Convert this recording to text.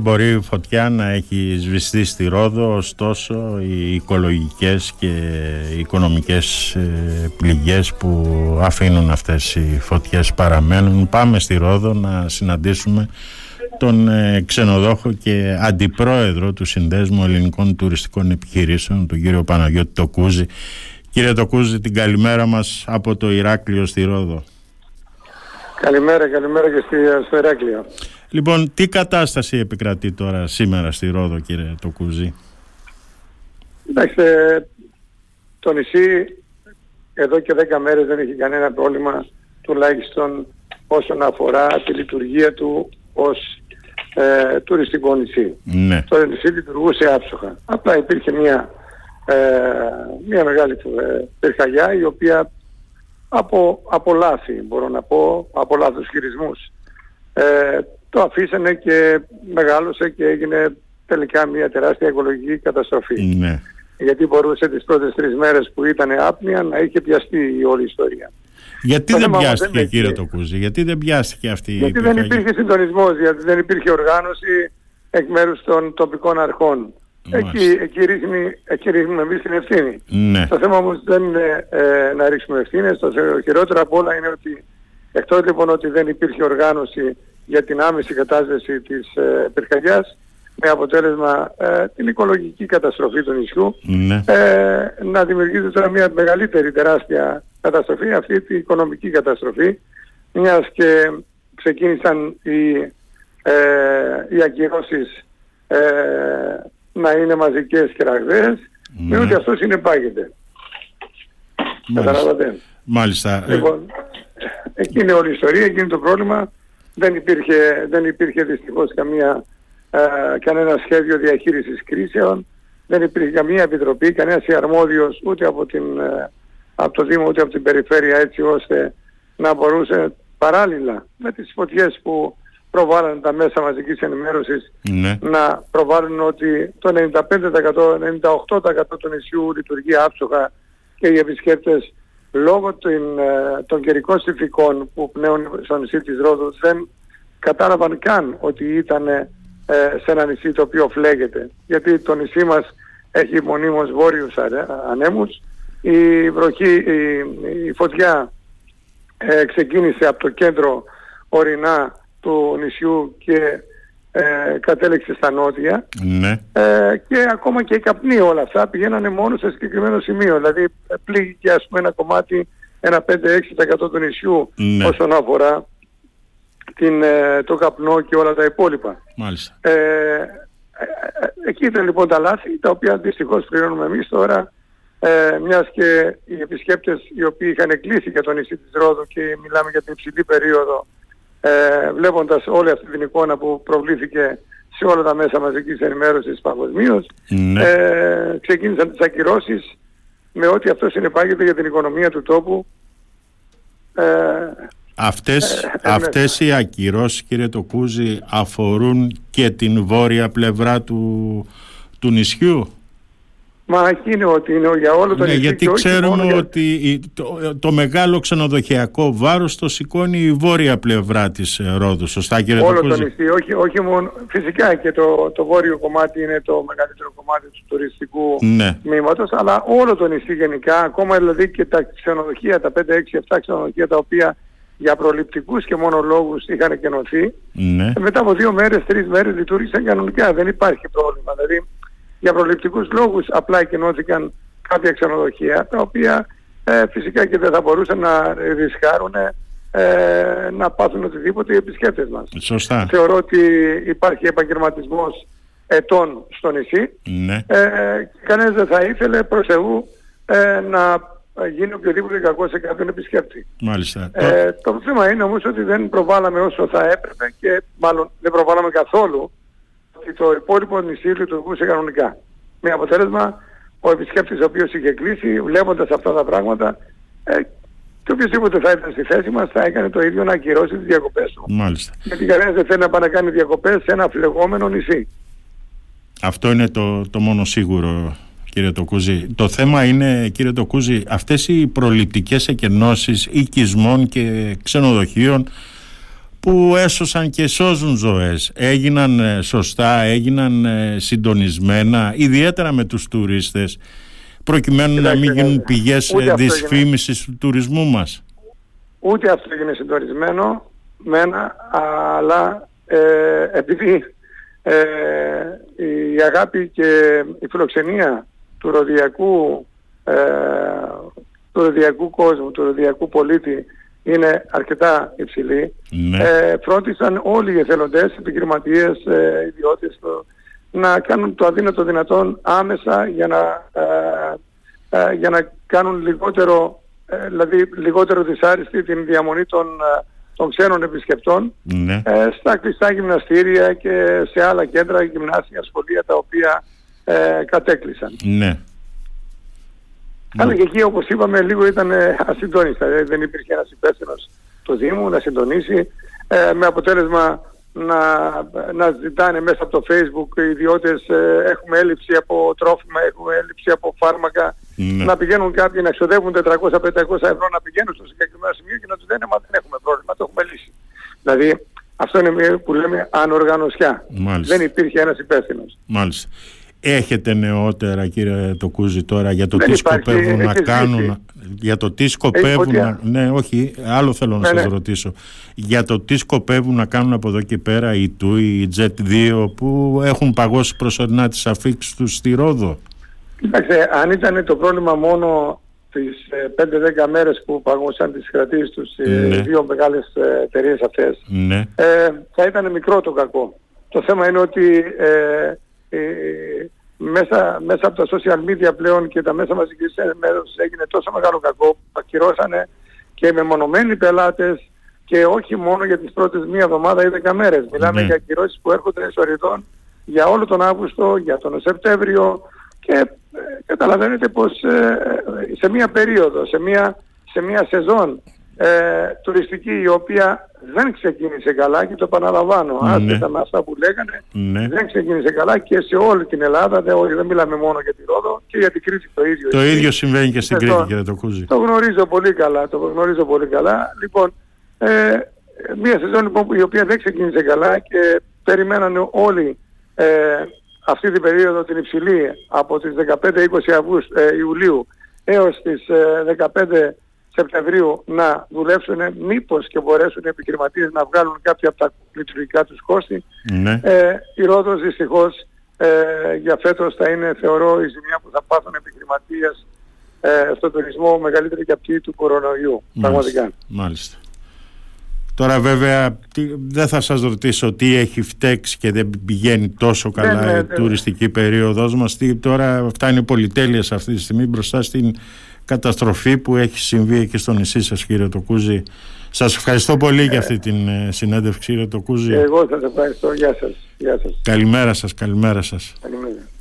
Μπορεί η φωτιά να έχει σβηστεί στη Ρόδο, ωστόσο οι οικολογικές και οι οικονομικές ε, πληγές που αφήνουν αυτές οι φωτιές παραμένουν. Πάμε στη Ρόδο να συναντήσουμε τον ε, ξενοδόχο και αντιπρόεδρο του Συνδέσμου Ελληνικών Τουριστικών Επιχειρήσεων, τον κύριο Παναγιώτη Τοκούζη. Κύριε Τοκούζη, την καλημέρα μας από το Ηράκλειο στη Ρόδο. Καλημέρα, καλημέρα και στο Ηράκλειο. Λοιπόν, τι κατάσταση επικρατεί τώρα σήμερα στη Ρόδο, κύριε Τοκούζη; Εντάξει, το νησί εδώ και 10 μέρες δεν έχει κανένα πρόβλημα τουλάχιστον όσον αφορά τη λειτουργία του ως ε, τουριστικό νησί. Ναι. Το νησί λειτουργούσε άψογα. Απλά υπήρχε μια, ε, μια μεγάλη ε, πυρκαγιά η οποία από, από λάθη μπορώ να πω, από λάθος χειρισμούς ε, το αφήσανε και μεγάλωσε και έγινε τελικά μια τεράστια οικολογική καταστροφή. Ναι. Γιατί μπορούσε τις πρώτες τρεις μέρες που ήταν άπνοια να είχε πιαστεί η όλη ιστορία. Γιατί δεν πιάστηκε δεν κύριε Τοκούζη, γιατί δεν πιάστηκε αυτή γιατί η Γιατί δεν υπήρχε συντονισμός, γιατί δεν υπήρχε οργάνωση εκ μέρους των τοπικών αρχών. Εκεί, εκεί, ρίχνει, εκεί ρίχνουμε εμείς την ευθύνη. Ναι. Το θέμα όμως δεν είναι ε, να ρίξουμε ευθύνες, το χειρότερο από όλα είναι ότι εκτός λοιπόν ότι δεν υπήρχε οργάνωση για την άμεση κατάσταση της ε, πυρκαγιάς με αποτέλεσμα ε, την οικολογική καταστροφή του νησιού ναι. ε, να δημιουργήσει τώρα μια μεγαλύτερη τεράστια καταστροφή αυτή την οικονομική καταστροφή μιας και ξεκίνησαν οι, ε, οι ακυρώσεις ε, να είναι μαζικές και ραγδαίες ναι. με ότι αυτό συνεπάγεται. Μάλιστα. Μάλιστα. Λοιπόν, εκεί είναι όλη η ιστορία, εκεί είναι το πρόβλημα δεν υπήρχε, δεν υπήρχε δυστυχώς καμία, ε, κανένα σχέδιο διαχείρισης κρίσεων, δεν υπήρχε καμία επιτροπή, κανένας αρμόδιος ούτε από, την, ε, από το Δήμο ούτε από την Περιφέρεια έτσι ώστε να μπορούσε παράλληλα με τις φωτιές που προβάλλουν τα μέσα μαζικής ενημέρωσης ναι. να προβάλλουν ότι το 95%, 98% του νησιού λειτουργεί άψογα και οι επισκέπτες λόγω των, ε, των καιρικών συνθηκών που πνέουν στο νησί της Ρόδου δεν κατάλαβαν καν ότι ήταν ε, σε ένα νησί το οποίο φλέγεται. Γιατί το νησί μας έχει μονίμως βόρειους ανέμους. Η βροχή, η, φωτιά ε, ξεκίνησε από το κέντρο ορεινά του νησιού και ε, κατέληξε στα νότια ναι. ε, και ακόμα και οι καπνοί όλα αυτά πηγαίνανε μόνο σε συγκεκριμένο σημείο. Δηλαδή πλήγηκε ας πούμε ένα κομμάτι, ένα 5-6% του νησιού ναι. όσον αφορά την, ε, το καπνό και όλα τα υπόλοιπα. Μάλιστα. Ε, ε, εκεί ήταν λοιπόν τα λάθη τα οποία δυστυχώς πληρώνουμε εμείς τώρα ε, μιας και οι επισκέπτες οι οποίοι είχαν κλείσει για το νησί της Ρόδου και μιλάμε για την υψηλή περίοδο ε, βλέποντας όλη αυτή την εικόνα που προβλήθηκε σε όλα τα μέσα μαζικής ενημέρωσης παγκοσμίως ναι. ε, ξεκίνησαν τις ακυρώσεις με ό,τι αυτό συνεπάγεται για την οικονομία του τόπου ε, Αυτές, ε, ε αυτές οι ακυρώσεις κύριε Τοκούζη αφορούν και την βόρεια πλευρά του, του νησιού; Μα εκεί είναι ότι είναι για όλο το ναι, νησί γιατί ξέρουμε ότι το, το, μεγάλο ξενοδοχειακό βάρος το σηκώνει η βόρεια πλευρά της ε, Ρόδου. Σωστά κύριε Όλο το νησί, όχι, όχι μόνο, φυσικά και το, το βόρειο κομμάτι είναι το μεγαλύτερο κομμάτι του τουριστικού ναι. μήματος, αλλά όλο το νησί γενικά, ακόμα δηλαδή και τα ξενοδοχεία, τα 5, 6, 7 ξενοδοχεία τα οποία για προληπτικούς και μόνο λόγους είχαν κενωθεί, ναι. μετά από δύο μέρες, τρεις μέρες λειτουργήσαν κανονικά, δεν υπάρχει πρόβλημα. Δηλαδή για προληπτικούς λόγους απλά εκενώθηκαν κάποια ξενοδοχεία τα οποία ε, φυσικά και δεν θα μπορούσαν να ρισκάρουν ε, να πάθουν οτιδήποτε οι επισκέπτες μας. Σωστά. Θεωρώ ότι υπάρχει επαγγελματισμός ετών στο νησί. Ναι. Ε, κανένας δεν θα ήθελε προς Θεού ε, να γίνει οποιοδήποτε κακό σε κάποιον επισκέπτη. Μάλιστα. Ε, το θέμα είναι όμως ότι δεν προβάλαμε όσο θα έπρεπε και μάλλον δεν προβάλαμε καθόλου ότι το υπόλοιπο νησί λειτουργούσε κανονικά. Με αποτέλεσμα ο επισκέπτης ο οποίος είχε κλείσει βλέποντας αυτά τα πράγματα ε, και οποιοδήποτε θα ήταν στη θέση μας θα έκανε το ίδιο να ακυρώσει τις διακοπές του. Μάλιστα. Γιατί κανένας δεν θέλει να πάει να κάνει διακοπές σε ένα φλεγόμενο νησί. Αυτό είναι το, το μόνο σίγουρο κύριε Τοκούζη. Το θέμα είναι κύριε Τοκούζη αυτές οι προληπτικές εκενώσεις οικισμών και ξενοδοχείων που έσωσαν και σώζουν ζωές. Έγιναν ε, σωστά, έγιναν ε, συντονισμένα ιδιαίτερα με τους τουρίστες προκειμένου να μην γίνουν πηγές δυσφήμισης του τουρισμού μας. Ούτε αυτό έγινε συντονισμένο μένα, αλλά ε, επειδή ε, η αγάπη και η φιλοξενία του ροδιακού, ε, του ροδιακού κόσμου, του ροδιακού πολίτη είναι αρκετά υψηλή. Ναι. Ε, φρόντισαν όλοι οι εθελοντές, επιχειρηματίες, ε, ιδιώτες να κάνουν το αδύνατο δυνατόν άμεσα για να, ε, ε για να κάνουν λιγότερο, ε, δηλαδή λιγότερο δυσάρεστη την διαμονή των, των ξένων επισκεπτών ναι. στα κλειστά γυμναστήρια και σε άλλα κέντρα, γυμνάσια, σχολεία τα οποία κατέκλυσαν. Ναι. Αλλά και εκεί όπως είπαμε λίγο ήταν ασυντόνιστα. Δεν υπήρχε ένας υπεύθυνος του Δήμου να συντονίσει ε, με αποτέλεσμα να, να ζητάνε μέσα από το facebook οι ιδιώτες ε, έχουμε έλλειψη από τρόφιμα, έχουμε έλλειψη από φάρμακα ναι. να πηγαίνουν κάποιοι να εξοδεύουν 400-500 ευρώ να πηγαίνουν στο συγκεκριμένο σημείο και να τους λένε μα δεν έχουμε πρόβλημα, το έχουμε λύσει. Δηλαδή αυτό είναι που λέμε ανοργανωσιά. Δεν υπήρχε ένας υπεύθυνος. Μάλιστα. Έχετε νεότερα κύριε Τοκούζη τώρα για το τι σκοπεύουν να κάνουν για το τι σκοπεύουν να... ναι όχι άλλο θέλω να ναι, σας ναι. ρωτήσω για το τι σκοπεύουν να κάνουν από εδώ και πέρα οι ΤΟΥ, οι Jet 2 που έχουν παγώσει προσωρινά τις αφήξεις τους στη Ρόδο; Κοιτάξτε, αν ήταν το πρόβλημα μόνο τις 5-10 ε, μέρες που παγώσαν τις κρατήσεις τους οι ναι. δύο μεγάλες ε, εταιρείες αυτές ναι. ε, θα ήταν μικρό το κακό. Το θέμα είναι ότι ε, ε, μέσα, μέσα από τα social media πλέον και τα μέσα μαζικής ενημέρωσης έγινε τόσο μεγάλο κακό που ακυρώσανε και μεμονωμένοι πελάτες και όχι μόνο για τις πρώτες μία εβδομάδα ή δέκα μέρες. Μιλάμε ναι. για ακυρώσεις που έρχονται σωριδών για όλο τον Αύγουστο, για τον Σεπτέμβριο και ε, καταλαβαίνετε πως ε, σε μία περίοδο, σε μία, σε μία σεζόν ε, τουριστική η οποία δεν ξεκίνησε καλά και το επαναλαμβάνω ναι. άσχετα με αυτά που λέγανε ναι. δεν ξεκίνησε καλά και σε όλη την Ελλάδα δεν, δεν μιλάμε μόνο για τη Ρόδο και για την Κρήτη το ίδιο. Το ίδιο συμβαίνει και στην Κρήτη κύριε Τοκούζη. Το γνωρίζω πολύ καλά, το γνωρίζω πολύ καλά. Λοιπόν, ε, μια σεζόν λοιπόν, η οποία δεν ξεκίνησε καλά και περιμένανε όλοι ε, αυτή την περίοδο την υψηλή από τις 15-20 ε, Ιουλίου έως τις 15 ε, Σεπτεμβρίου να δουλέψουν μήπως και μπορέσουν οι επιχειρηματίες να βγάλουν κάποια από τα λειτουργικά τους κόστη. Ναι. Ε, η Ρόδος δυστυχώς ε, για φέτος θα είναι θεωρώ η ζημιά που θα πάθουν επιχειρηματίες ε, στον τουρισμό μεγαλύτερη και αυτή του κορονοϊού. Πραγματικά. Μάλιστα. Τώρα βέβαια δεν θα σας ρωτήσω τι έχει φταίξει και δεν πηγαίνει τόσο ναι, καλά ναι, η τουριστική περίοδος μας. Τι, τώρα φτάνει πολυτέλεια σε αυτή τη στιγμή μπροστά στην καταστροφή που έχει συμβεί εκεί στο νησί σας κύριε Τοκούζη. Σας ευχαριστώ πολύ για αυτή την ε, συνέντευξη κύριε Τοκούζη. Εγώ σας ευχαριστώ. Γεια σας. Γεια σας. Καλημέρα σας. Καλημέρα σας. Καλημέρα.